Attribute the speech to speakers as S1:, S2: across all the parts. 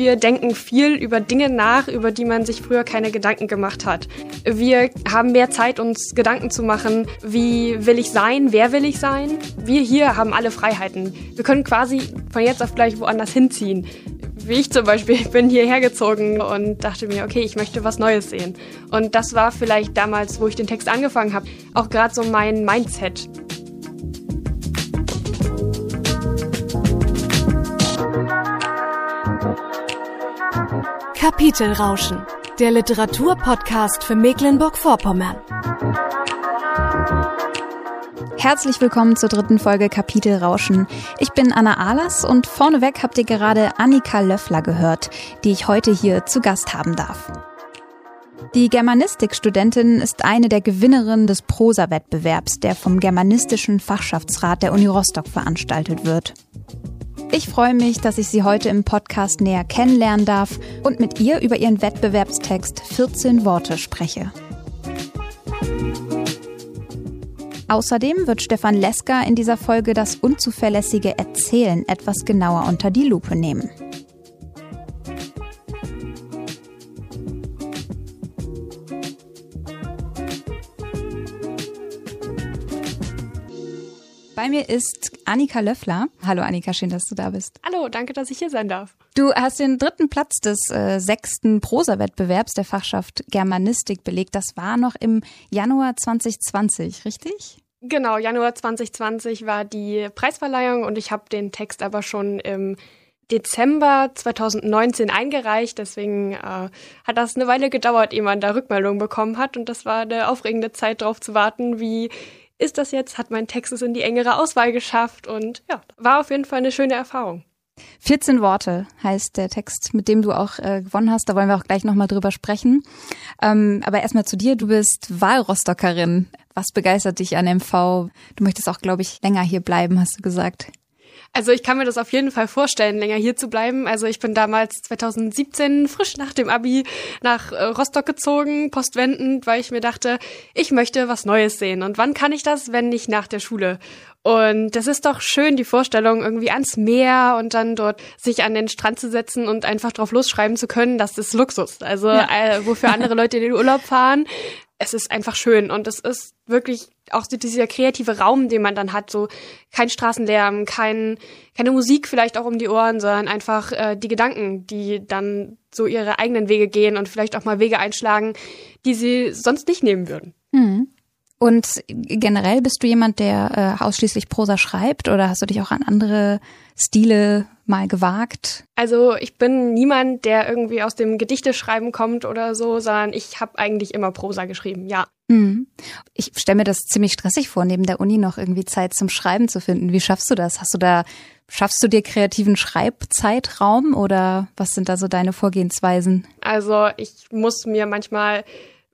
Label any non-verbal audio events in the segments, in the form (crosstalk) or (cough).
S1: Wir denken viel über Dinge nach, über die man sich früher keine Gedanken gemacht hat. Wir haben mehr Zeit, uns Gedanken zu machen, wie will ich sein, wer will ich sein. Wir hier haben alle Freiheiten. Wir können quasi von jetzt auf gleich woanders hinziehen. Wie ich zum Beispiel, (laughs) ich bin hierher gezogen und dachte mir, okay, ich möchte was Neues sehen. Und das war vielleicht damals, wo ich den Text angefangen habe, auch gerade so mein Mindset.
S2: Kapitelrauschen, der Literaturpodcast für Mecklenburg-Vorpommern.
S3: Herzlich willkommen zur dritten Folge Kapitelrauschen. Ich bin Anna Ahlers und vorneweg habt ihr gerade Annika Löffler gehört, die ich heute hier zu Gast haben darf. Die Germanistikstudentin ist eine der Gewinnerinnen des Prosa-Wettbewerbs, der vom Germanistischen Fachschaftsrat der Uni Rostock veranstaltet wird. Ich freue mich, dass ich Sie heute im Podcast näher kennenlernen darf und mit ihr über ihren Wettbewerbstext 14 Worte spreche. Außerdem wird Stefan Lesker in dieser Folge das unzuverlässige Erzählen etwas genauer unter die Lupe nehmen. Bei mir ist Annika Löffler. Hallo Annika, schön, dass du da bist.
S1: Hallo, danke, dass ich hier sein darf.
S3: Du hast den dritten Platz des äh, sechsten Prosa-Wettbewerbs der Fachschaft Germanistik belegt. Das war noch im Januar 2020, richtig?
S1: Genau, Januar 2020 war die Preisverleihung und ich habe den Text aber schon im Dezember 2019 eingereicht. Deswegen äh, hat das eine Weile gedauert, ehe man da Rückmeldung bekommen hat. Und das war eine aufregende Zeit, darauf zu warten, wie ist das jetzt? Hat mein Text es in die engere Auswahl geschafft? Und ja, war auf jeden Fall eine schöne Erfahrung.
S3: 14 Worte heißt der Text, mit dem du auch äh, gewonnen hast. Da wollen wir auch gleich nochmal drüber sprechen. Ähm, aber erstmal zu dir. Du bist Wahlrostockerin. Was begeistert dich an MV? Du möchtest auch, glaube ich, länger hier bleiben, hast du gesagt.
S1: Also ich kann mir das auf jeden Fall vorstellen, länger hier zu bleiben. Also ich bin damals 2017 frisch nach dem Abi nach äh, Rostock gezogen, postwendend, weil ich mir dachte, ich möchte was Neues sehen. Und wann kann ich das, wenn nicht nach der Schule? Und das ist doch schön, die Vorstellung, irgendwie ans Meer und dann dort sich an den Strand zu setzen und einfach drauf losschreiben zu können, das ist Luxus. Also ja. äh, wofür andere Leute in den Urlaub fahren, es ist einfach schön und es ist wirklich auch dieser kreative Raum, den man dann hat, so kein Straßenlärm, kein, keine Musik vielleicht auch um die Ohren, sondern einfach äh, die Gedanken, die dann so ihre eigenen Wege gehen und vielleicht auch mal Wege einschlagen, die sie sonst nicht nehmen würden.
S3: Mhm. Und generell bist du jemand, der äh, ausschließlich Prosa schreibt oder hast du dich auch an andere Stile mal gewagt?
S1: Also ich bin niemand, der irgendwie aus dem Gedichteschreiben kommt oder so, sondern ich habe eigentlich immer Prosa geschrieben, ja.
S3: Mhm. Ich stelle mir das ziemlich stressig vor, neben der Uni noch irgendwie Zeit zum Schreiben zu finden. Wie schaffst du das? Hast du da, schaffst du dir kreativen Schreibzeitraum oder was sind da so deine Vorgehensweisen?
S1: Also ich muss mir manchmal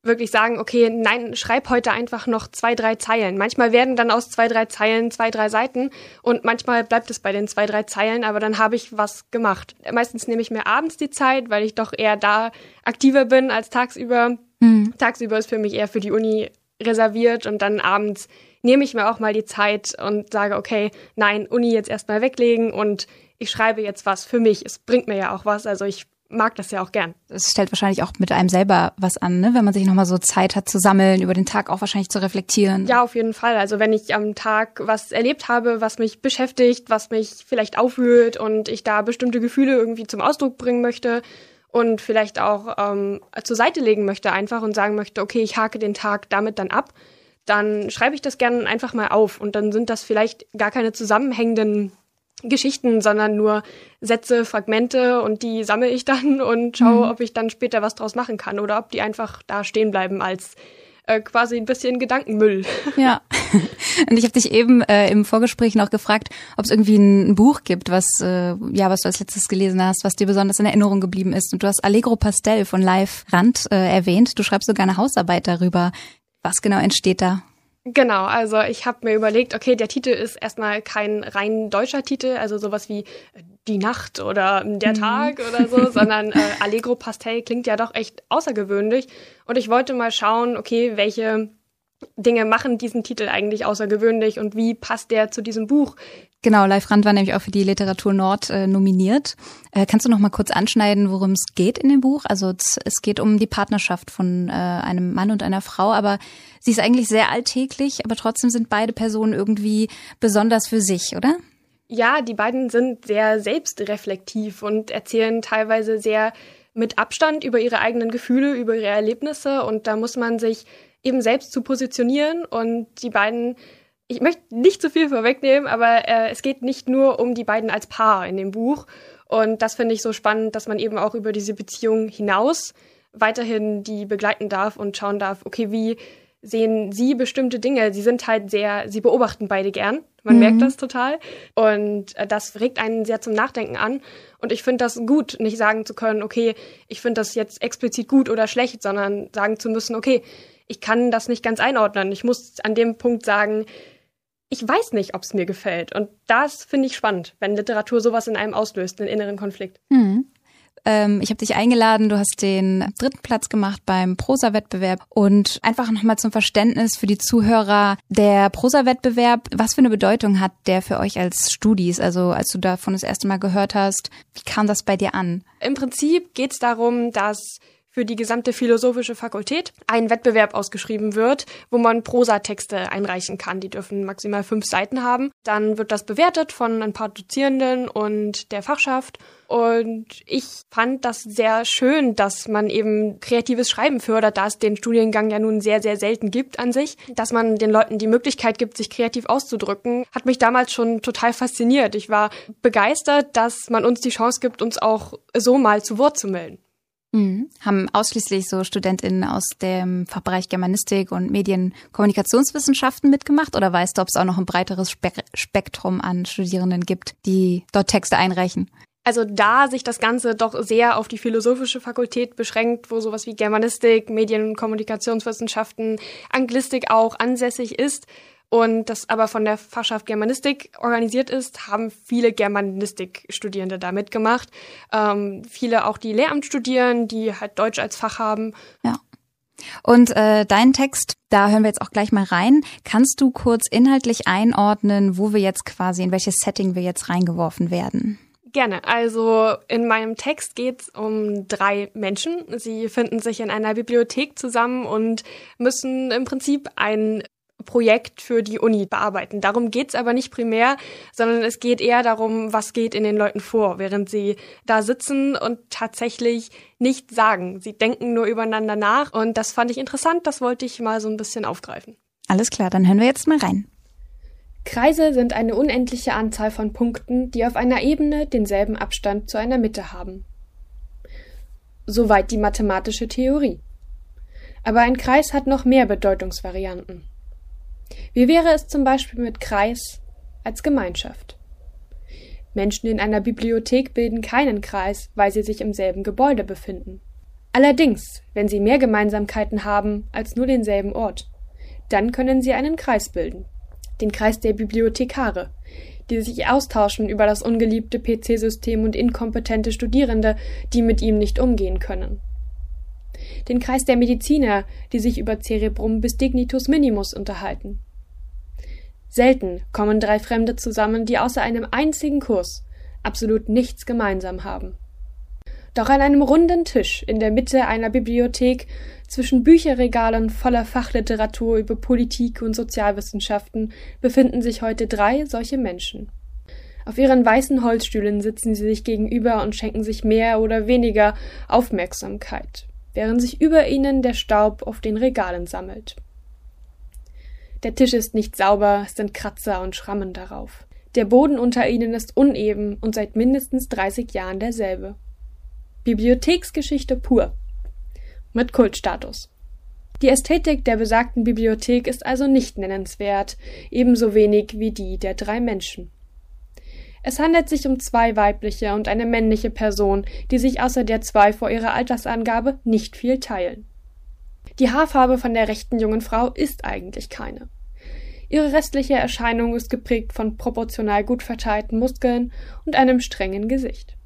S1: wirklich sagen, okay, nein, schreib heute einfach noch zwei, drei Zeilen. Manchmal werden dann aus zwei, drei Zeilen zwei, drei Seiten und manchmal bleibt es bei den zwei, drei Zeilen, aber dann habe ich was gemacht. Meistens nehme ich mir abends die Zeit, weil ich doch eher da aktiver bin als tagsüber. Mhm. Tagsüber ist für mich eher für die Uni reserviert und dann abends nehme ich mir auch mal die Zeit und sage, okay, nein, Uni jetzt erstmal weglegen und ich schreibe jetzt was für mich. Es bringt mir ja auch was. Also ich mag das ja auch gern.
S3: Es stellt wahrscheinlich auch mit einem selber was an, ne? wenn man sich nochmal so Zeit hat zu sammeln, über den Tag auch wahrscheinlich zu reflektieren.
S1: Ja, auf jeden Fall. Also wenn ich am Tag was erlebt habe, was mich beschäftigt, was mich vielleicht aufwühlt und ich da bestimmte Gefühle irgendwie zum Ausdruck bringen möchte und vielleicht auch ähm, zur Seite legen möchte einfach und sagen möchte, okay, ich hake den Tag damit dann ab, dann schreibe ich das gerne einfach mal auf und dann sind das vielleicht gar keine zusammenhängenden Geschichten, sondern nur Sätze, Fragmente und die sammle ich dann (laughs) und schaue, mhm. ob ich dann später was draus machen kann oder ob die einfach da stehen bleiben als äh, quasi ein bisschen Gedankenmüll. (laughs)
S3: Ja. (laughs) Und ich habe dich eben äh, im Vorgespräch noch gefragt, ob es irgendwie ein, ein, Buch gibt, was äh, ja, was du als letztes gelesen hast, was dir besonders in Erinnerung geblieben ist. Und du hast Allegro Pastel von Live Rand äh, erwähnt. Du schreibst sogar eine Hausarbeit darüber. Was genau entsteht da?
S1: Genau, also ich habe mir überlegt, okay, der Titel ist erstmal kein rein deutscher Titel, also sowas wie äh, Die Nacht oder Der mhm. Tag oder so, (laughs) sondern äh, Allegro Pastel klingt ja doch echt außergewöhnlich. Und ich wollte mal schauen, okay, welche Dinge machen diesen Titel eigentlich außergewöhnlich und wie passt der zu diesem Buch?
S3: Genau, Leif Rand war nämlich auch für die Literatur Nord äh, nominiert. Äh, kannst du noch mal kurz anschneiden, worum es geht in dem Buch? Also es, geht um die Partnerschaft von äh, einem Mann und einer Frau, aber sie ist eigentlich sehr alltäglich, aber trotzdem sind beide Personen irgendwie besonders für sich, oder?
S1: Ja, die beiden sind sehr selbstreflektiv und erzählen teilweise sehr mit Abstand über ihre eigenen Gefühle, über ihre Erlebnisse und da muss man sich eben selbst zu positionieren und die beiden ich möchte nicht zu viel vorwegnehmen, aber äh, es geht nicht nur um die beiden als Paar in dem Buch. Und das finde ich so spannend, dass man eben auch über diese Beziehung hinaus weiterhin die begleiten darf und schauen darf, okay, wie sehen sie bestimmte Dinge? Sie sind halt sehr, sie beobachten beide gern. Man mhm. merkt das total. Und äh, das regt einen sehr zum Nachdenken an. Und ich finde das gut, nicht sagen zu können, okay, ich finde das jetzt explizit gut oder schlecht, sondern sagen zu müssen, okay, ich kann das nicht ganz einordnen. Ich muss an dem Punkt sagen, ich weiß nicht, ob es mir gefällt. Und das finde ich spannend, wenn Literatur sowas in einem auslöst, einen inneren Konflikt.
S3: Mhm. Ähm, ich habe dich eingeladen, du hast den dritten Platz gemacht beim Prosa-Wettbewerb und einfach nochmal zum Verständnis für die Zuhörer, der Prosa-Wettbewerb, was für eine Bedeutung hat der für euch als Studis? Also als du davon das erste Mal gehört hast, wie kam das bei dir an?
S1: Im Prinzip geht es darum, dass für die gesamte philosophische Fakultät ein Wettbewerb ausgeschrieben wird, wo man Prosatexte einreichen kann. Die dürfen maximal fünf Seiten haben. Dann wird das bewertet von ein paar Dozierenden und der Fachschaft. Und ich fand das sehr schön, dass man eben kreatives Schreiben fördert, da es den Studiengang ja nun sehr, sehr selten gibt an sich. Dass man den Leuten die Möglichkeit gibt, sich kreativ auszudrücken, hat mich damals schon total fasziniert. Ich war begeistert, dass man uns die Chance gibt, uns auch so mal zu Wort zu melden.
S3: Mhm. Haben ausschließlich so StudentInnen aus dem Fachbereich Germanistik und Medienkommunikationswissenschaften mitgemacht oder weißt du, ob es auch noch ein breiteres Spe Spektrum an Studierenden gibt, die dort Texte einreichen?
S1: Also da sich das Ganze doch sehr auf die philosophische Fakultät beschränkt, wo sowas wie Germanistik, Medien- und Kommunikationswissenschaften, Anglistik auch ansässig ist, und das aber von der Fachschaft Germanistik organisiert ist, haben viele Germanistik-Studierende da mitgemacht. Ähm, viele auch, die Lehramt studieren, die halt Deutsch als Fach haben.
S3: Ja. Und äh, dein Text, da hören wir jetzt auch gleich mal rein. Kannst du kurz inhaltlich einordnen, wo wir jetzt quasi, in welches Setting wir jetzt reingeworfen werden?
S1: Gerne. Also in meinem Text geht es um drei Menschen. Sie finden sich in einer Bibliothek zusammen und müssen im Prinzip ein Projekt für die Uni bearbeiten. Darum geht's aber nicht primär, sondern es geht eher darum, was geht in den Leuten vor, während sie da sitzen und tatsächlich nichts sagen. Sie denken nur übereinander nach und das fand ich interessant, das wollte ich mal so ein bisschen aufgreifen.
S3: Alles klar, dann hören wir jetzt mal rein.
S1: Kreise sind eine unendliche Anzahl von Punkten, die auf einer Ebene denselben Abstand zu einer Mitte haben. Soweit die mathematische Theorie. Aber ein Kreis hat noch mehr Bedeutungsvarianten. Wie wäre es zum Beispiel mit Kreis als Gemeinschaft? Menschen in einer Bibliothek bilden keinen Kreis, weil sie sich im selben Gebäude befinden. Allerdings, wenn sie mehr Gemeinsamkeiten haben als nur denselben Ort, dann können sie einen Kreis bilden. Den Kreis der Bibliothekare, die sich austauschen über das ungeliebte PC-System und inkompetente Studierende, die mit ihm nicht umgehen können den Kreis der Mediziner, die sich über Cerebrum bis Dignitus Minimus unterhalten. Selten kommen drei Fremde zusammen, die außer einem einzigen Kurs absolut nichts gemeinsam haben. Doch an einem runden Tisch in der Mitte einer Bibliothek zwischen Bücherregalen voller Fachliteratur über Politik und Sozialwissenschaften befinden sich heute drei solche Menschen. Auf ihren weißen Holzstühlen sitzen sie sich gegenüber und schenken sich mehr oder weniger Aufmerksamkeit während sich über ihnen der Staub auf den Regalen sammelt. Der Tisch ist nicht sauber, es sind Kratzer und Schrammen darauf. Der Boden unter ihnen ist uneben und seit mindestens 30 Jahren derselbe. Bibliotheksgeschichte pur. Mit Kultstatus. Die Ästhetik der besagten Bibliothek ist also nicht nennenswert, ebenso wenig wie die der drei Menschen. Es handelt sich um zwei weibliche und eine männliche Person, die sich außer der zwei vor ihrer Altersangabe nicht viel teilen. Die Haarfarbe von der rechten jungen Frau ist eigentlich keine. Ihre restliche Erscheinung ist geprägt von proportional gut verteilten Muskeln und einem strengen Gesicht.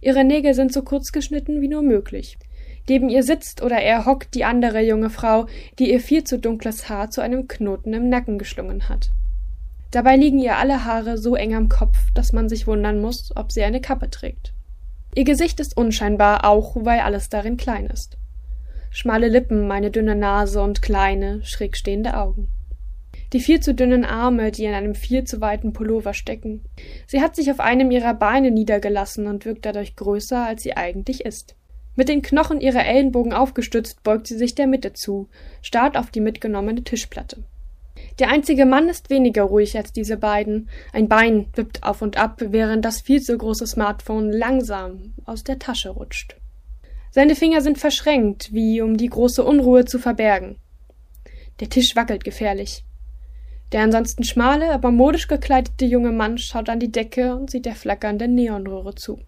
S1: Ihre Nägel sind so kurz geschnitten wie nur möglich. Neben ihr sitzt oder er hockt die andere junge Frau, die ihr viel zu dunkles Haar zu einem Knoten im Nacken geschlungen hat. Dabei liegen ihr alle Haare so eng am Kopf, dass man sich wundern muss, ob sie eine Kappe trägt. Ihr Gesicht ist unscheinbar, auch weil alles darin klein ist. Schmale Lippen, eine dünne Nase und kleine, schräg stehende Augen. Die viel zu dünnen Arme, die in einem viel zu weiten Pullover stecken. Sie hat sich auf einem ihrer Beine niedergelassen und wirkt dadurch größer, als sie eigentlich ist. Mit den Knochen ihrer Ellenbogen aufgestützt beugt sie sich der Mitte zu, starrt auf die mitgenommene Tischplatte. Der einzige Mann ist weniger ruhig als diese beiden. Ein Bein wippt auf und ab, während das viel zu große Smartphone langsam aus der Tasche rutscht. Seine Finger sind verschränkt, wie um die große Unruhe zu verbergen. Der Tisch wackelt gefährlich. Der ansonsten schmale, aber modisch gekleidete junge Mann schaut an die Decke und sieht der flackernden Neonröhre zu.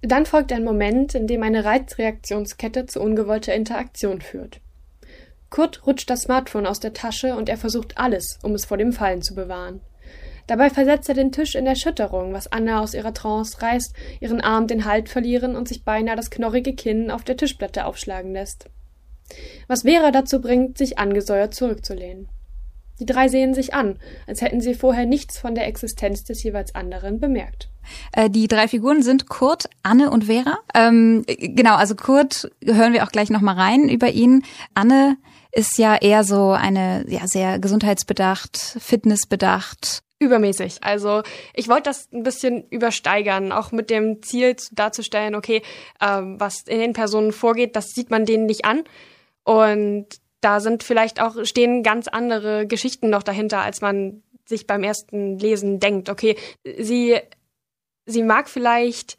S1: Dann folgt ein Moment, in dem eine Reizreaktionskette zu ungewollter Interaktion führt. Kurt rutscht das Smartphone aus der Tasche und er versucht alles, um es vor dem Fallen zu bewahren. Dabei versetzt er den Tisch in Erschütterung, was Anna aus ihrer Trance reißt, ihren Arm den Halt verlieren und sich beinahe das knorrige Kinn auf der Tischplatte aufschlagen lässt. Was Vera dazu bringt, sich angesäuert zurückzulehnen. Die drei sehen sich an, als hätten sie vorher nichts von der Existenz des jeweils anderen bemerkt.
S3: Äh, die drei Figuren sind Kurt, Anne und Vera. Ähm, genau, also Kurt hören wir auch gleich nochmal rein über ihn. Anne ist ja eher so eine ja sehr gesundheitsbedacht, fitnessbedacht.
S1: Übermäßig. Also ich wollte das ein bisschen übersteigern, auch mit dem Ziel darzustellen, okay, ähm, was in den Personen vorgeht, das sieht man denen nicht an. Und da sind vielleicht auch, stehen ganz andere Geschichten noch dahinter, als man sich beim ersten Lesen denkt. Okay, sie, sie mag vielleicht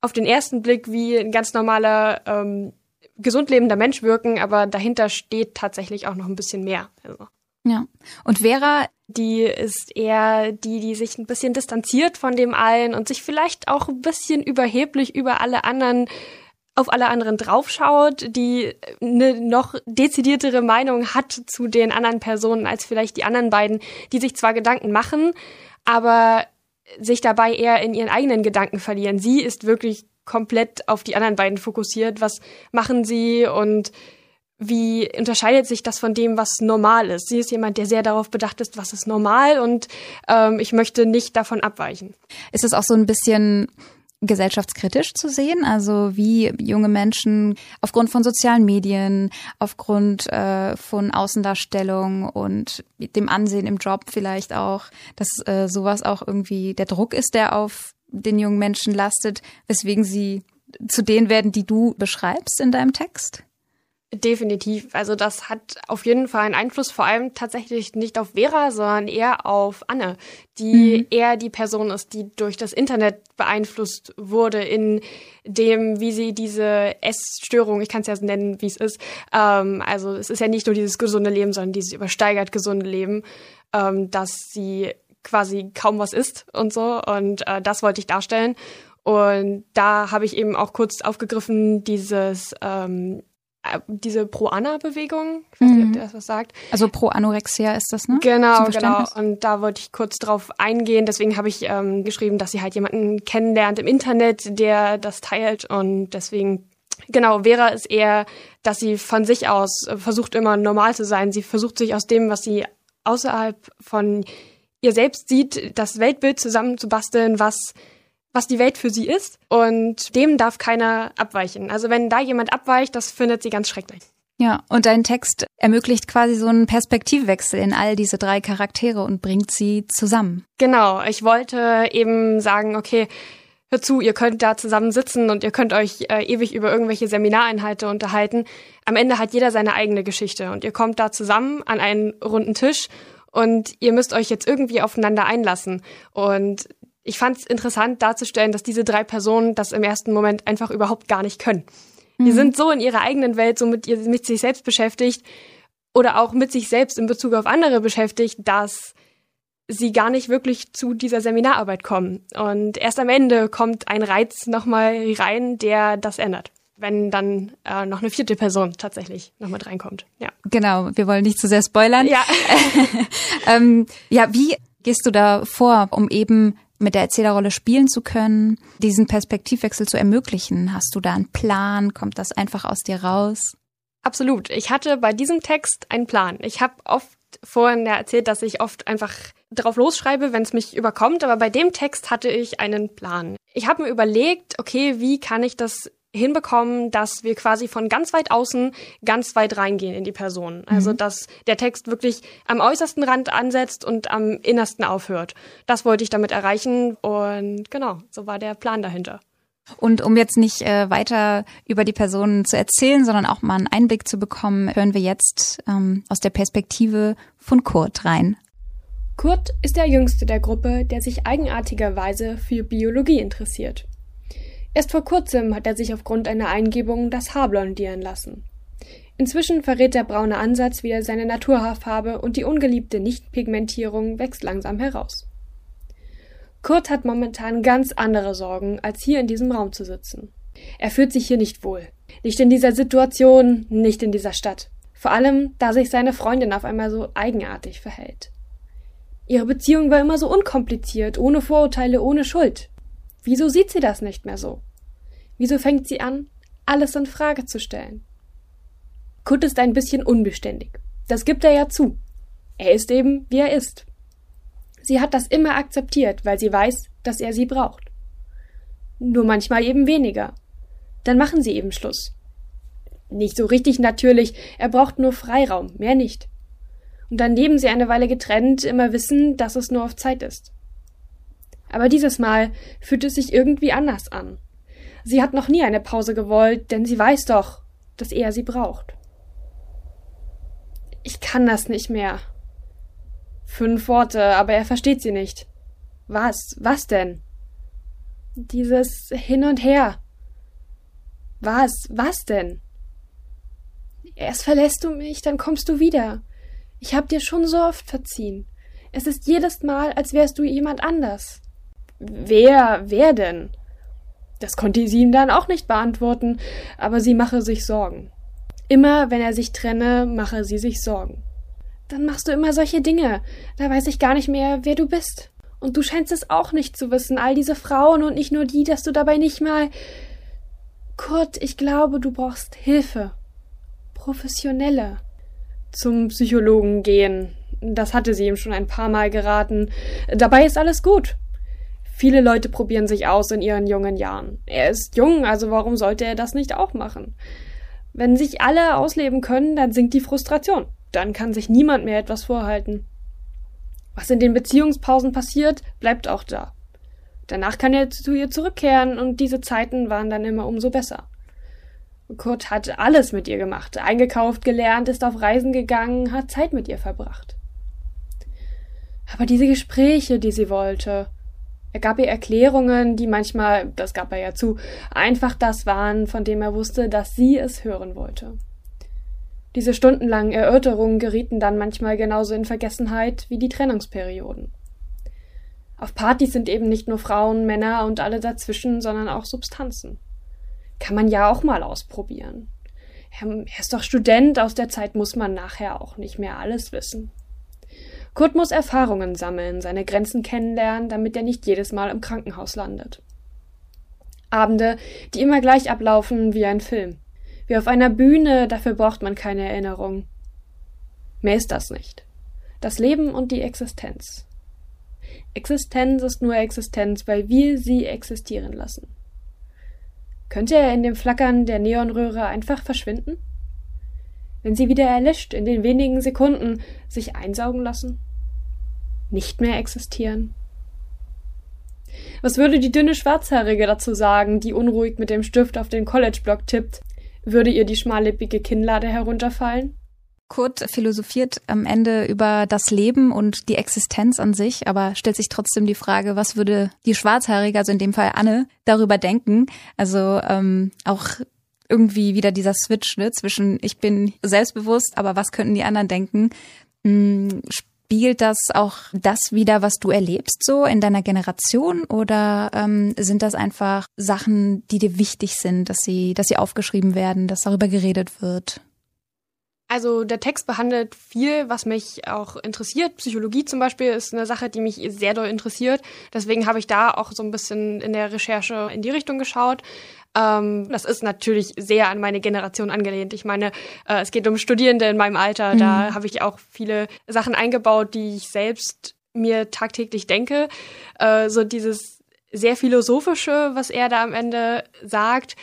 S1: auf den ersten Blick wie ein ganz normaler ähm, gesund lebender Mensch wirken, aber dahinter steht tatsächlich auch noch ein bisschen mehr. Also.
S3: Ja. Und Vera,
S1: die ist eher die, die sich ein bisschen distanziert von dem allen und sich vielleicht auch ein bisschen überheblich über alle anderen auf alle anderen draufschaut, die eine noch dezidiertere Meinung hat zu den anderen Personen als vielleicht die anderen beiden, die sich zwar Gedanken machen, aber sich dabei eher in ihren eigenen Gedanken verlieren. Sie ist wirklich komplett auf die anderen beiden fokussiert. Was machen sie und wie unterscheidet sich das von dem, was normal ist? Sie ist jemand, der sehr darauf bedacht ist, was ist normal und ähm, ich möchte nicht davon abweichen.
S3: Ist es auch so ein bisschen gesellschaftskritisch zu sehen, also wie junge Menschen aufgrund von sozialen Medien, aufgrund äh, von Außendarstellung und dem Ansehen im Job vielleicht auch, dass äh, sowas auch irgendwie der Druck ist, der auf den jungen Menschen lastet, weswegen sie zu denen werden, die du beschreibst in deinem Text?
S1: Definitiv. Also das hat auf jeden Fall einen Einfluss, vor allem tatsächlich nicht auf Vera, sondern eher auf Anne, die mhm. eher die Person ist, die durch das Internet beeinflusst wurde in dem, wie sie diese Essstörung, ich kann es ja nennen, wie es ist. Ähm, also es ist ja nicht nur dieses gesunde Leben, sondern dieses übersteigert gesunde Leben, ähm, dass sie quasi kaum was isst und so. Und äh, das wollte ich darstellen. Und da habe ich eben auch kurz aufgegriffen, dieses ähm, äh, diese Pro-Anna-Bewegung. Ich weiß nicht, ob mhm. ihr das was sagt.
S3: Also Pro-Anorexia ist das, ne?
S1: Genau, genau. Und da wollte ich kurz drauf eingehen. Deswegen habe ich ähm, geschrieben, dass sie halt jemanden kennenlernt im Internet, der das teilt. Und deswegen, genau, Vera ist eher, dass sie von sich aus versucht immer normal zu sein. Sie versucht sich aus dem, was sie außerhalb von ihr selbst sieht, das Weltbild zusammenzubasteln, was was die Welt für sie ist. Und dem darf keiner abweichen. Also wenn da jemand abweicht, das findet sie ganz schrecklich.
S3: Ja, und dein Text ermöglicht quasi so einen Perspektivwechsel in all diese drei Charaktere und bringt sie zusammen.
S1: Genau, ich wollte eben sagen, okay, hör zu, ihr könnt da zusammen sitzen und ihr könnt euch äh, ewig über irgendwelche Seminareinhalte unterhalten. Am Ende hat jeder seine eigene Geschichte und ihr kommt da zusammen an einen runden Tisch und ihr müsst euch jetzt irgendwie aufeinander einlassen. Und ich fand es interessant darzustellen, dass diese drei Personen das im ersten Moment einfach überhaupt gar nicht können. Mhm. Die sind so in ihrer eigenen Welt, so mit, ihr, mit sich selbst beschäftigt oder auch mit sich selbst in Bezug auf andere beschäftigt, dass sie gar nicht wirklich zu dieser Seminararbeit kommen. Und erst am Ende kommt ein Reiz nochmal rein, der das ändert wenn dann äh, noch eine vierte Person tatsächlich noch mit reinkommt. Ja.
S3: Genau, wir wollen nicht zu sehr spoilern.
S1: Ja. (laughs)
S3: ähm, ja, wie gehst du da vor, um eben mit der Erzählerrolle spielen zu können, diesen Perspektivwechsel zu ermöglichen? Hast du da einen Plan? Kommt das einfach aus dir raus?
S1: Absolut. Ich hatte bei diesem Text einen Plan. Ich habe oft vorhin ja erzählt, dass ich oft einfach drauf losschreibe, wenn es mich überkommt, aber bei dem Text hatte ich einen Plan. Ich habe mir überlegt, okay, wie kann ich das hinbekommen, dass wir quasi von ganz weit außen ganz weit reingehen in die Person. Also, mhm. dass der Text wirklich am äußersten Rand ansetzt und am innersten aufhört. Das wollte ich damit erreichen und genau, so war der Plan dahinter.
S3: Und um jetzt nicht äh, weiter über die Personen zu erzählen, sondern auch mal einen Einblick zu bekommen, hören wir jetzt ähm, aus der Perspektive von Kurt rein.
S1: Kurt ist der jüngste der Gruppe, der sich eigenartigerweise für Biologie interessiert. Erst vor kurzem hat er sich aufgrund einer Eingebung das Haar blondieren lassen. Inzwischen verrät der braune Ansatz wieder seine Naturhaarfarbe und die ungeliebte Nichtpigmentierung wächst langsam heraus. Kurt hat momentan ganz andere Sorgen, als hier in diesem Raum zu sitzen. Er fühlt sich hier nicht wohl. Nicht in dieser Situation, nicht in dieser Stadt. Vor allem, da sich seine Freundin auf einmal so eigenartig verhält. Ihre Beziehung war immer so unkompliziert, ohne Vorurteile, ohne Schuld. Wieso sieht sie das nicht mehr so? Wieso fängt sie an, alles in Frage zu stellen? Kurt ist ein bisschen unbeständig. Das gibt er ja zu. Er ist eben, wie er ist. Sie hat das immer akzeptiert, weil sie weiß, dass er sie braucht. Nur manchmal eben weniger. Dann machen sie eben Schluss. Nicht so richtig natürlich, er braucht nur Freiraum, mehr nicht. Und dann leben sie eine Weile getrennt, immer wissen, dass es nur auf Zeit ist. Aber dieses Mal fühlt es sich irgendwie anders an. Sie hat noch nie eine Pause gewollt, denn sie weiß doch, dass er sie braucht. Ich kann das nicht mehr, Fünf Worte, aber er versteht sie nicht. Was? Was denn? Dieses Hin und Her. Was? Was denn? Erst verlässt du mich, dann kommst du wieder. Ich hab dir schon so oft verziehen. Es ist jedes Mal, als wärst du jemand anders. Wer, wer denn? Das konnte sie ihm dann auch nicht beantworten, aber sie mache sich Sorgen. Immer wenn er sich trenne, mache sie sich Sorgen. Dann machst du immer solche Dinge. Da weiß ich gar nicht mehr, wer du bist. Und du scheinst es auch nicht zu wissen, all diese Frauen und nicht nur die, dass du dabei nicht mal. Kurt, ich glaube, du brauchst Hilfe. Professionelle. Zum Psychologen gehen. Das hatte sie ihm schon ein paar Mal geraten. Dabei ist alles gut. Viele Leute probieren sich aus in ihren jungen Jahren. Er ist jung, also warum sollte er das nicht auch machen? Wenn sich alle ausleben können, dann sinkt die Frustration dann kann sich niemand mehr etwas vorhalten. Was in den Beziehungspausen passiert, bleibt auch da. Danach kann er zu ihr zurückkehren und diese Zeiten waren dann immer umso besser. Kurt hat alles mit ihr gemacht, eingekauft, gelernt, ist auf Reisen gegangen, hat Zeit mit ihr verbracht. Aber diese Gespräche, die sie wollte, er gab ihr Erklärungen, die manchmal, das gab er ja zu, einfach das waren, von dem er wusste, dass sie es hören wollte. Diese stundenlangen Erörterungen gerieten dann manchmal genauso in Vergessenheit wie die Trennungsperioden. Auf Partys sind eben nicht nur Frauen, Männer und alle dazwischen, sondern auch Substanzen. Kann man ja auch mal ausprobieren. Er ist doch Student, aus der Zeit muss man nachher auch nicht mehr alles wissen. Kurt muss Erfahrungen sammeln, seine Grenzen kennenlernen, damit er nicht jedes Mal im Krankenhaus landet. Abende, die immer gleich ablaufen wie ein Film. Wie auf einer Bühne, dafür braucht man keine Erinnerung. Mehr ist das nicht. Das Leben und die Existenz. Existenz ist nur Existenz, weil wir sie existieren lassen. Könnte er in dem Flackern der Neonröhre einfach verschwinden? Wenn sie wieder erlischt, in den wenigen Sekunden sich einsaugen lassen? Nicht mehr existieren? Was würde die dünne Schwarzhaarige dazu sagen, die unruhig mit dem Stift auf den College-Block tippt, würde ihr die schmallippige Kinnlade herunterfallen?
S3: Kurt philosophiert am Ende über das Leben und die Existenz an sich, aber stellt sich trotzdem die Frage, was würde die Schwarzhaarige, also in dem Fall Anne, darüber denken? Also ähm, auch irgendwie wieder dieser Switch ne, zwischen ich bin selbstbewusst, aber was könnten die anderen denken? Hm, Spiegelt das auch das wieder, was du erlebst so in deiner Generation oder ähm, sind das einfach Sachen, die dir wichtig sind, dass sie, dass sie aufgeschrieben werden, dass darüber geredet wird?
S1: Also der Text behandelt viel, was mich auch interessiert. Psychologie zum Beispiel ist eine Sache, die mich sehr doll interessiert. Deswegen habe ich da auch so ein bisschen in der Recherche in die Richtung geschaut. Ähm, das ist natürlich sehr an meine Generation angelehnt. Ich meine, äh, es geht um Studierende in meinem Alter. Mhm. Da habe ich auch viele Sachen eingebaut, die ich selbst mir tagtäglich denke. Äh, so dieses sehr philosophische, was er da am Ende sagt,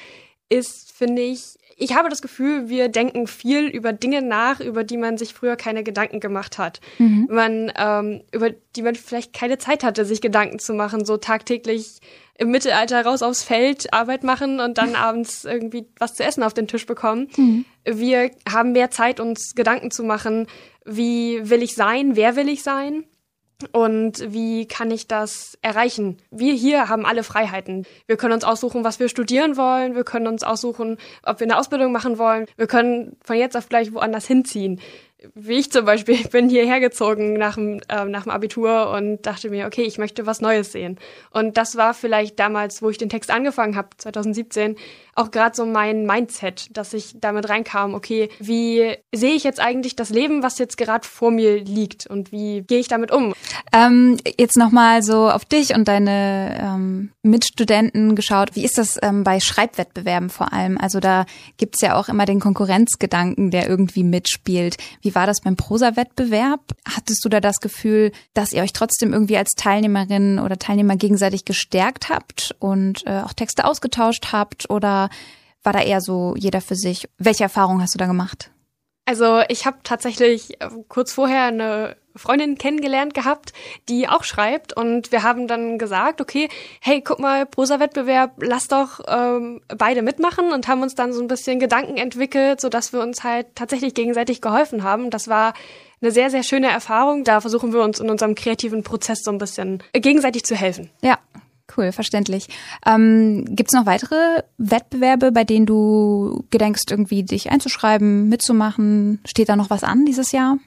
S1: ist, finde ich, ich habe das Gefühl, wir denken viel über Dinge nach, über die man sich früher keine Gedanken gemacht hat. Mhm. Man, ähm, über die man vielleicht keine Zeit hatte, sich Gedanken zu machen, so tagtäglich im Mittelalter raus aufs Feld Arbeit machen und dann abends irgendwie was zu essen auf den Tisch bekommen. Mhm. Wir haben mehr Zeit, uns Gedanken zu machen, wie will ich sein, wer will ich sein und wie kann ich das erreichen? Wir hier haben alle Freiheiten. Wir können uns aussuchen, was wir studieren wollen. Wir können uns aussuchen, ob wir eine Ausbildung machen wollen. Wir können von jetzt auf gleich woanders hinziehen wie ich zum Beispiel, (laughs) bin hierher gezogen nach dem, äh, nach dem Abitur und dachte mir, okay, ich möchte was Neues sehen. Und das war vielleicht damals, wo ich den Text angefangen habe, 2017, auch gerade so mein Mindset, dass ich damit reinkam, okay, wie sehe ich jetzt eigentlich das Leben, was jetzt gerade vor mir liegt und wie gehe ich damit um?
S3: Ähm, jetzt nochmal so auf dich und deine ähm, Mitstudenten geschaut. Wie ist das ähm, bei Schreibwettbewerben vor allem? Also da gibt's ja auch immer den Konkurrenzgedanken, der irgendwie mitspielt. Wie war das beim Prosa-Wettbewerb? Hattest du da das Gefühl, dass ihr euch trotzdem irgendwie als Teilnehmerin oder Teilnehmer gegenseitig gestärkt habt und äh, auch Texte ausgetauscht habt oder war da eher so jeder für sich? Welche Erfahrungen hast du da gemacht?
S1: Also ich habe tatsächlich äh, kurz vorher eine Freundin kennengelernt gehabt, die auch schreibt und wir haben dann gesagt, okay, hey, guck mal, Prosa-Wettbewerb, lass doch ähm, beide mitmachen und haben uns dann so ein bisschen Gedanken entwickelt, so dass wir uns halt tatsächlich gegenseitig geholfen haben. Das war eine sehr, sehr schöne Erfahrung. Da versuchen wir uns in unserem kreativen Prozess so ein bisschen gegenseitig zu helfen.
S3: Ja, Cool, verständlich. Ähm, Gibt es noch weitere Wettbewerbe, bei denen du gedenkst, irgendwie dich einzuschreiben, mitzumachen? Steht da noch was an dieses Jahr?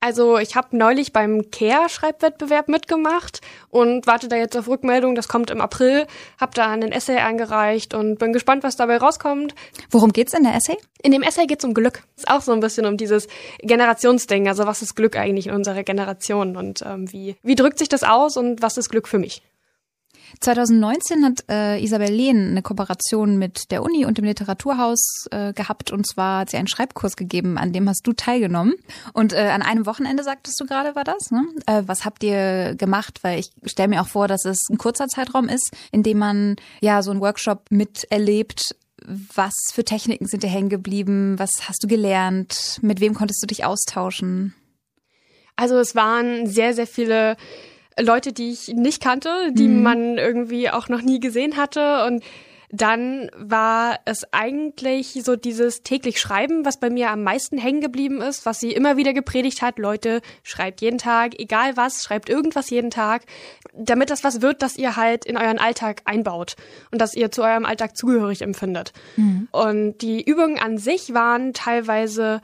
S1: Also ich habe neulich beim CARE-Schreibwettbewerb mitgemacht und warte da jetzt auf Rückmeldung. Das kommt im April. Hab da einen Essay eingereicht und bin gespannt, was dabei rauskommt.
S3: Worum geht's in der Essay?
S1: In dem Essay geht's um Glück. Ist auch so ein bisschen um dieses Generationsding. Also was ist Glück eigentlich in unserer Generation und ähm, wie wie drückt sich das aus und was ist Glück für mich?
S3: 2019 hat äh, Isabel Lehn eine Kooperation mit der Uni und dem Literaturhaus äh, gehabt und zwar hat sie einen Schreibkurs gegeben, an dem hast du teilgenommen und äh, an einem Wochenende sagtest du gerade war das. Ne? Äh, was habt ihr gemacht? Weil ich stelle mir auch vor, dass es ein kurzer Zeitraum ist, in dem man ja so einen Workshop miterlebt. Was für Techniken sind dir hängen geblieben? Was hast du gelernt? Mit wem konntest du dich austauschen?
S1: Also es waren sehr, sehr viele Leute, die ich nicht kannte, die mhm. man irgendwie auch noch nie gesehen hatte und dann war es eigentlich so dieses täglich Schreiben, was bei mir am meisten hängen geblieben ist, was sie immer wieder gepredigt hat. Leute, schreibt jeden Tag, egal was, schreibt irgendwas jeden Tag, damit das was wird, das ihr halt in euren Alltag einbaut und das ihr zu eurem Alltag zugehörig empfindet. Mhm. Und die Übungen an sich waren teilweise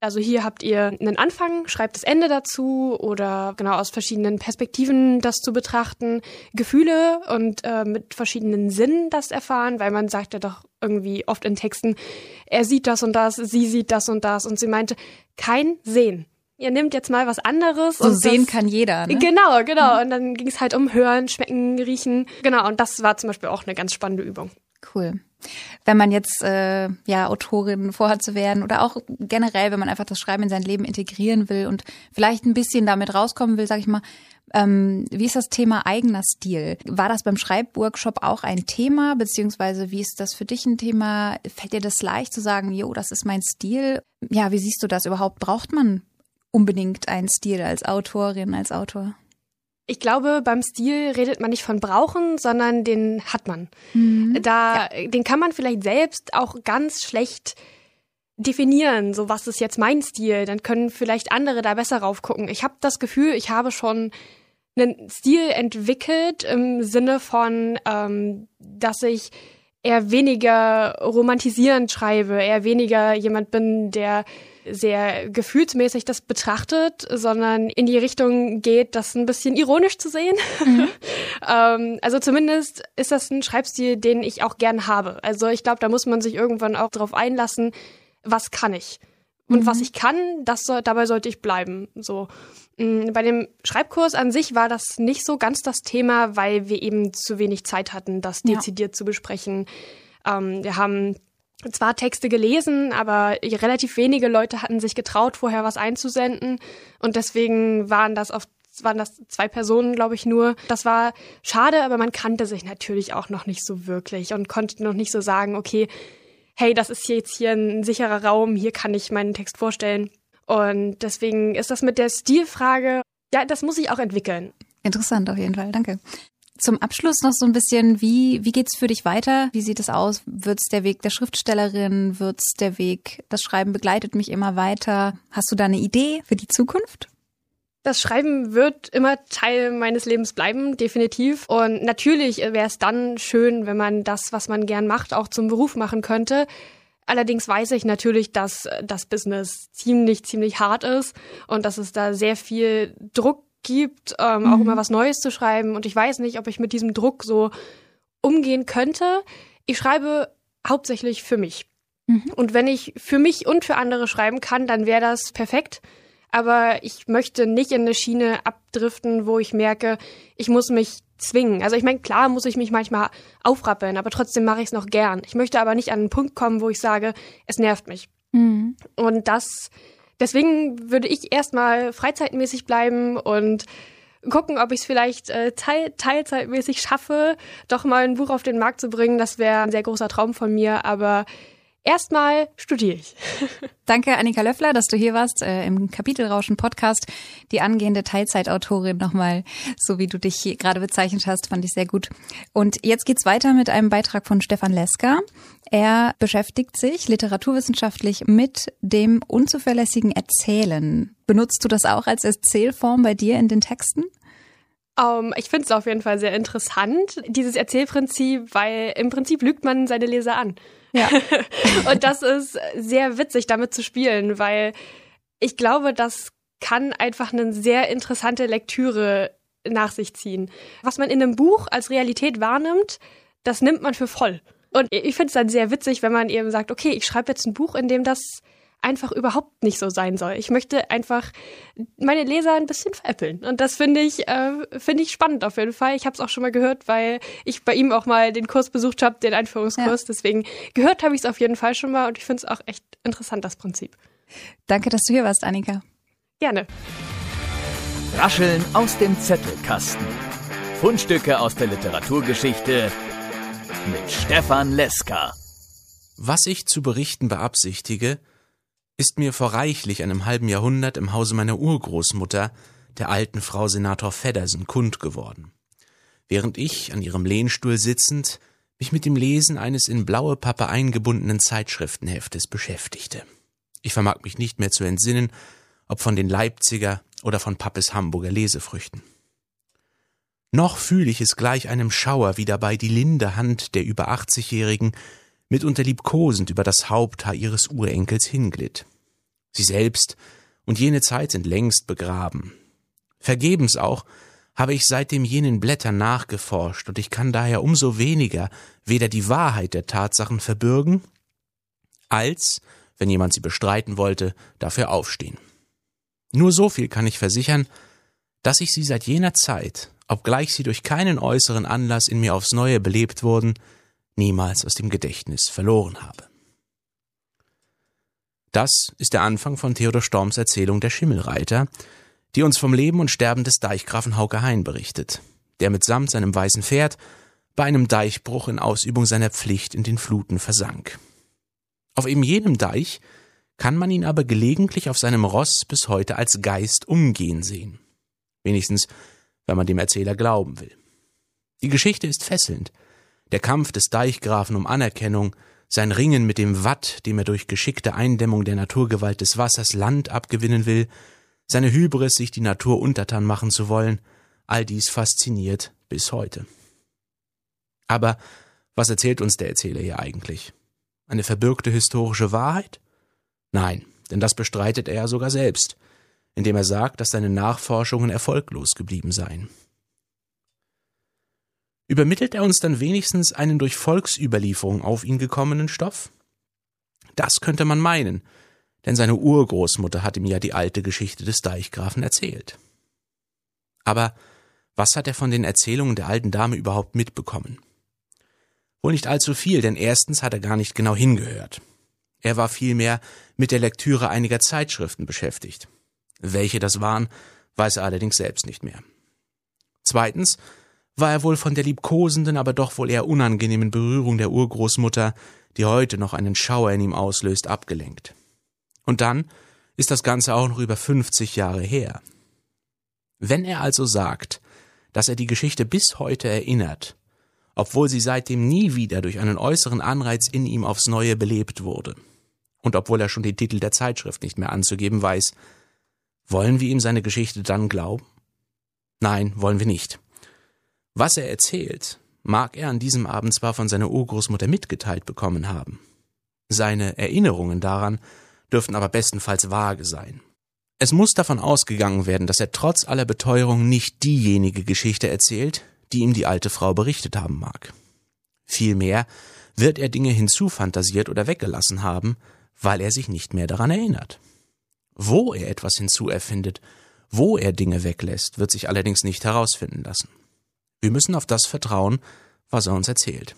S1: also hier habt ihr einen Anfang, schreibt das Ende dazu oder genau aus verschiedenen Perspektiven das zu betrachten, Gefühle und äh, mit verschiedenen Sinnen das erfahren, weil man sagt ja doch irgendwie oft in Texten, er sieht das und das, sie sieht das und das und sie meinte, kein Sehen. Ihr nehmt jetzt mal was anderes.
S3: So sehen das, kann jeder. Ne?
S1: Genau, genau. Mhm. Und dann ging es halt um Hören, Schmecken, Riechen. Genau, und das war zum Beispiel auch eine ganz spannende Übung.
S3: Cool. Wenn man jetzt äh, ja Autorin vorhat zu werden oder auch generell, wenn man einfach das Schreiben in sein Leben integrieren will und vielleicht ein bisschen damit rauskommen will, sag ich mal, ähm, wie ist das Thema eigener Stil? War das beim Schreibworkshop auch ein Thema, beziehungsweise wie ist das für dich ein Thema? Fällt dir das leicht zu sagen, jo, das ist mein Stil? Ja, wie siehst du das überhaupt? Braucht man unbedingt einen Stil als Autorin, als Autor?
S1: Ich glaube, beim Stil redet man nicht von brauchen, sondern den hat man. Mhm. Da, ja. den kann man vielleicht selbst auch ganz schlecht definieren. So, was ist jetzt mein Stil? Dann können vielleicht andere da besser raufgucken. Ich habe das Gefühl, ich habe schon einen Stil entwickelt im Sinne von, ähm, dass ich eher weniger romantisierend schreibe, eher weniger jemand bin, der sehr gefühlsmäßig das betrachtet, sondern in die Richtung geht, das ein bisschen ironisch zu sehen. Mhm. (laughs) ähm, also zumindest ist das ein Schreibstil, den ich auch gern habe. Also ich glaube, da muss man sich irgendwann auch drauf einlassen, was kann ich? Und mhm. was ich kann, das soll, dabei sollte ich bleiben. So. Mm, bei dem Schreibkurs an sich war das nicht so ganz das Thema, weil wir eben zu wenig Zeit hatten, das dezidiert ja. zu besprechen. Ähm, wir haben zwar Texte gelesen, aber relativ wenige Leute hatten sich getraut, vorher was einzusenden. Und deswegen waren das oft waren das zwei Personen, glaube ich, nur. Das war schade, aber man kannte sich natürlich auch noch nicht so wirklich und konnte noch nicht so sagen, okay, hey, das ist jetzt hier ein sicherer Raum, hier kann ich meinen Text vorstellen. Und deswegen ist das mit der Stilfrage, ja, das muss ich auch entwickeln.
S3: Interessant auf jeden Fall, danke. Zum Abschluss noch so ein bisschen, wie, wie geht's für dich weiter? Wie sieht es aus? Wird's der Weg der Schriftstellerin? Wird's der Weg, das Schreiben begleitet mich immer weiter? Hast du da eine Idee für die Zukunft?
S1: Das Schreiben wird immer Teil meines Lebens bleiben, definitiv. Und natürlich wäre es dann schön, wenn man das, was man gern macht, auch zum Beruf machen könnte. Allerdings weiß ich natürlich, dass das Business ziemlich, ziemlich hart ist und dass es da sehr viel Druck gibt, ähm, mhm. auch immer was Neues zu schreiben. Und ich weiß nicht, ob ich mit diesem Druck so umgehen könnte. Ich schreibe hauptsächlich für mich. Mhm. Und wenn ich für mich und für andere schreiben kann, dann wäre das perfekt. Aber ich möchte nicht in eine Schiene abdriften, wo ich merke, ich muss mich zwingen. Also ich meine, klar muss ich mich manchmal aufrappeln, aber trotzdem mache ich es noch gern. Ich möchte aber nicht an einen Punkt kommen, wo ich sage, es nervt mich. Mhm. Und das Deswegen würde ich erstmal freizeitmäßig bleiben und gucken, ob ich es vielleicht äh, teil teilzeitmäßig schaffe, doch mal ein Buch auf den Markt zu bringen. Das wäre ein sehr großer Traum von mir, aber Erstmal studiere ich.
S3: Danke, Annika Löffler, dass du hier warst äh, im Kapitelrauschen Podcast. Die angehende Teilzeitautorin nochmal, so wie du dich gerade bezeichnet hast, fand ich sehr gut. Und jetzt geht's weiter mit einem Beitrag von Stefan Leska. Er beschäftigt sich literaturwissenschaftlich mit dem unzuverlässigen Erzählen. Benutzt du das auch als Erzählform bei dir in den Texten?
S1: Um, ich finde es auf jeden Fall sehr interessant, dieses Erzählprinzip, weil im Prinzip lügt man seine Leser an. (laughs) Und das ist sehr witzig, damit zu spielen, weil ich glaube, das kann einfach eine sehr interessante Lektüre nach sich ziehen. Was man in einem Buch als Realität wahrnimmt, das nimmt man für voll. Und ich finde es dann sehr witzig, wenn man eben sagt, okay, ich schreibe jetzt ein Buch, in dem das einfach überhaupt nicht so sein soll. Ich möchte einfach meine Leser ein bisschen veräppeln. Und das finde ich, äh, finde ich spannend auf jeden Fall. Ich habe es auch schon mal gehört, weil ich bei ihm auch mal den Kurs besucht habe, den Einführungskurs. Ja. Deswegen gehört habe ich es auf jeden Fall schon mal und ich finde es auch echt interessant, das Prinzip.
S3: Danke, dass du hier warst, Annika.
S1: Gerne.
S4: Rascheln aus dem Zettelkasten. Fundstücke aus der Literaturgeschichte mit Stefan Leska.
S5: Was ich zu berichten beabsichtige, ist mir vor reichlich einem halben Jahrhundert im Hause meiner Urgroßmutter, der alten Frau Senator Feddersen, kund geworden. Während ich, an ihrem Lehnstuhl sitzend, mich mit dem Lesen eines in blaue Pappe eingebundenen Zeitschriftenheftes beschäftigte. Ich vermag mich nicht mehr zu entsinnen, ob von den Leipziger oder von Pappes Hamburger Lesefrüchten. Noch fühle ich es gleich einem Schauer, wie dabei die linde Hand der über achtzigjährigen mitunter liebkosend über das Haupthaar ihres Urenkels hinglitt. Sie selbst und jene Zeit sind längst begraben. Vergebens auch habe ich seitdem jenen Blättern nachgeforscht, und ich kann daher umso weniger weder die Wahrheit der Tatsachen verbürgen, als, wenn jemand sie bestreiten wollte, dafür aufstehen. Nur so viel kann ich versichern, dass ich sie seit jener Zeit, obgleich sie durch keinen äußeren Anlass in mir aufs neue belebt wurden, niemals aus dem Gedächtnis verloren habe. Das ist der Anfang von Theodor Storms Erzählung Der Schimmelreiter, die uns vom Leben und Sterben des Deichgrafen Hauke Hein berichtet, der mitsamt seinem weißen Pferd bei einem Deichbruch in Ausübung seiner Pflicht in den Fluten versank. Auf eben jenem Deich kann man ihn aber gelegentlich auf seinem Ross bis heute als Geist umgehen sehen. Wenigstens, wenn man dem Erzähler glauben will. Die Geschichte ist fesselnd, der Kampf des Deichgrafen um Anerkennung, sein Ringen mit dem Watt, dem er durch geschickte Eindämmung der Naturgewalt des Wassers Land abgewinnen will, seine Hybris, sich die Natur untertan machen zu wollen, all dies fasziniert bis heute. Aber was erzählt uns der Erzähler hier eigentlich? Eine verbürgte historische Wahrheit? Nein, denn das bestreitet er ja sogar selbst, indem er sagt, dass seine Nachforschungen erfolglos geblieben seien. Übermittelt er uns dann wenigstens einen durch Volksüberlieferung auf ihn gekommenen Stoff? Das könnte man meinen, denn seine Urgroßmutter hat ihm ja die alte Geschichte des Deichgrafen erzählt. Aber was hat er von den Erzählungen der alten Dame überhaupt mitbekommen? Wohl nicht allzu viel, denn erstens hat er gar nicht genau hingehört. Er war vielmehr mit der Lektüre einiger Zeitschriften beschäftigt. Welche das waren, weiß er allerdings selbst nicht mehr. Zweitens war er wohl von der liebkosenden, aber doch wohl eher unangenehmen Berührung der Urgroßmutter, die heute noch einen Schauer in ihm auslöst, abgelenkt. Und dann ist das Ganze auch noch über 50 Jahre her. Wenn er also sagt, dass er die Geschichte bis heute erinnert, obwohl sie seitdem nie wieder durch einen äußeren Anreiz in ihm aufs Neue belebt wurde, und obwohl er schon den Titel der Zeitschrift nicht mehr anzugeben weiß, wollen wir ihm seine Geschichte dann glauben? Nein, wollen wir nicht. Was er erzählt, mag er an diesem Abend zwar von seiner Urgroßmutter mitgeteilt bekommen haben. Seine Erinnerungen daran dürften aber bestenfalls vage sein. Es muss davon ausgegangen werden, dass er trotz aller Beteuerung nicht diejenige Geschichte erzählt, die ihm die alte Frau berichtet haben mag. Vielmehr wird er Dinge hinzufantasiert oder weggelassen haben, weil er sich nicht mehr daran erinnert. Wo er etwas hinzuerfindet, wo er Dinge weglässt, wird sich allerdings nicht herausfinden lassen. Wir müssen auf das vertrauen, was er uns erzählt.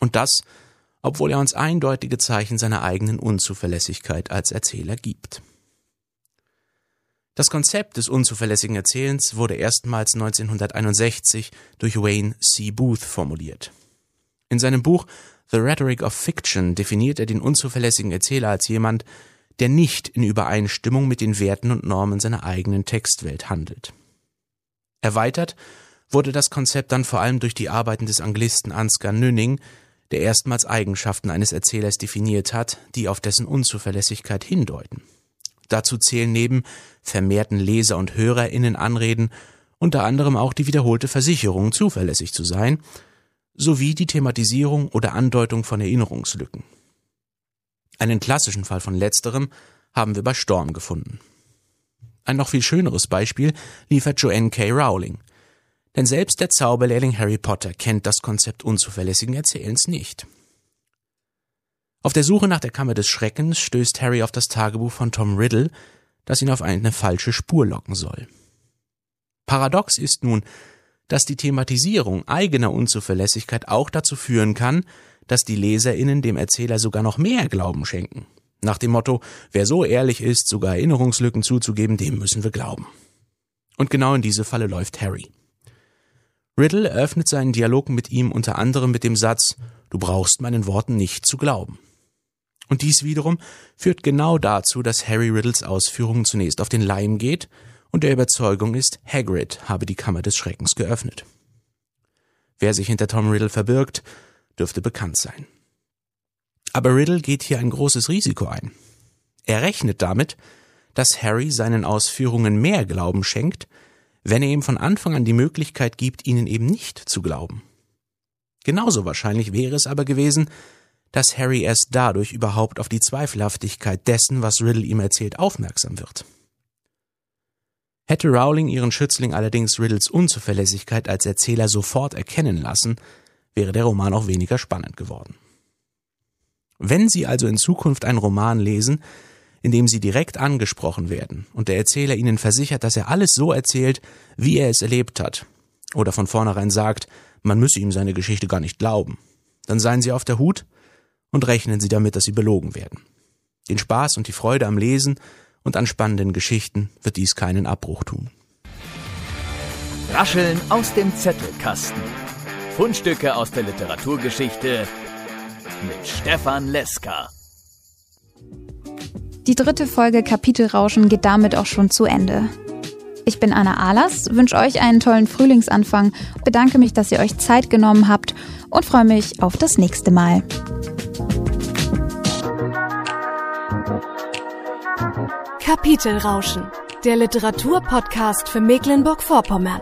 S5: Und das, obwohl er uns eindeutige Zeichen seiner eigenen Unzuverlässigkeit als Erzähler gibt. Das Konzept des unzuverlässigen Erzählens wurde erstmals 1961 durch Wayne C. Booth formuliert. In seinem Buch The Rhetoric of Fiction definiert er den unzuverlässigen Erzähler als jemand, der nicht in Übereinstimmung mit den Werten und Normen seiner eigenen Textwelt handelt. Erweitert wurde das Konzept dann vor allem durch die Arbeiten des Anglisten Ansgar Nünning, der erstmals Eigenschaften eines Erzählers definiert hat, die auf dessen Unzuverlässigkeit hindeuten. Dazu zählen neben vermehrten Leser- und HörerInnen Anreden unter anderem auch die wiederholte Versicherung, zuverlässig zu sein, sowie die Thematisierung oder Andeutung von Erinnerungslücken. Einen klassischen Fall von letzterem haben wir bei Storm gefunden. Ein noch viel schöneres Beispiel liefert Joanne K. Rowling – denn selbst der Zauberlehrling Harry Potter kennt das Konzept unzuverlässigen Erzählens nicht. Auf der Suche nach der Kammer des Schreckens stößt Harry auf das Tagebuch von Tom Riddle, das ihn auf eine falsche Spur locken soll. Paradox ist nun, dass die Thematisierung eigener Unzuverlässigkeit auch dazu führen kann, dass die Leserinnen dem Erzähler sogar noch mehr Glauben schenken. Nach dem Motto, wer so ehrlich ist, sogar Erinnerungslücken zuzugeben, dem müssen wir glauben. Und genau in diese Falle läuft Harry. Riddle eröffnet seinen Dialog mit ihm unter anderem mit dem Satz Du brauchst meinen Worten nicht zu glauben. Und dies wiederum führt genau dazu, dass Harry Riddles Ausführungen zunächst auf den Leim geht und der Überzeugung ist, Hagrid habe die Kammer des Schreckens geöffnet. Wer sich hinter Tom Riddle verbirgt, dürfte bekannt sein. Aber Riddle geht hier ein großes Risiko ein. Er rechnet damit, dass Harry seinen Ausführungen mehr Glauben schenkt, wenn er ihm von Anfang an die Möglichkeit gibt, ihnen eben nicht zu glauben. Genauso wahrscheinlich wäre es aber gewesen, dass Harry erst dadurch überhaupt auf die Zweifelhaftigkeit dessen, was Riddle ihm erzählt, aufmerksam wird. Hätte Rowling ihren Schützling allerdings Riddles Unzuverlässigkeit als Erzähler sofort erkennen lassen, wäre der Roman auch weniger spannend geworden. Wenn Sie also in Zukunft einen Roman lesen, indem sie direkt angesprochen werden und der Erzähler ihnen versichert, dass er alles so erzählt, wie er es erlebt hat, oder von vornherein sagt, man müsse ihm seine Geschichte gar nicht glauben, dann seien sie auf der Hut und rechnen sie damit, dass sie belogen werden. Den Spaß und die Freude am Lesen und an spannenden Geschichten wird dies keinen Abbruch tun.
S4: Rascheln aus dem Zettelkasten. Fundstücke aus der Literaturgeschichte mit Stefan Leska.
S3: Die dritte Folge Kapitelrauschen geht damit auch schon zu Ende. Ich bin Anna Ahlers, wünsche euch einen tollen Frühlingsanfang, bedanke mich, dass ihr euch Zeit genommen habt und freue mich auf das nächste Mal.
S2: Kapitelrauschen, der Literaturpodcast für Mecklenburg-Vorpommern.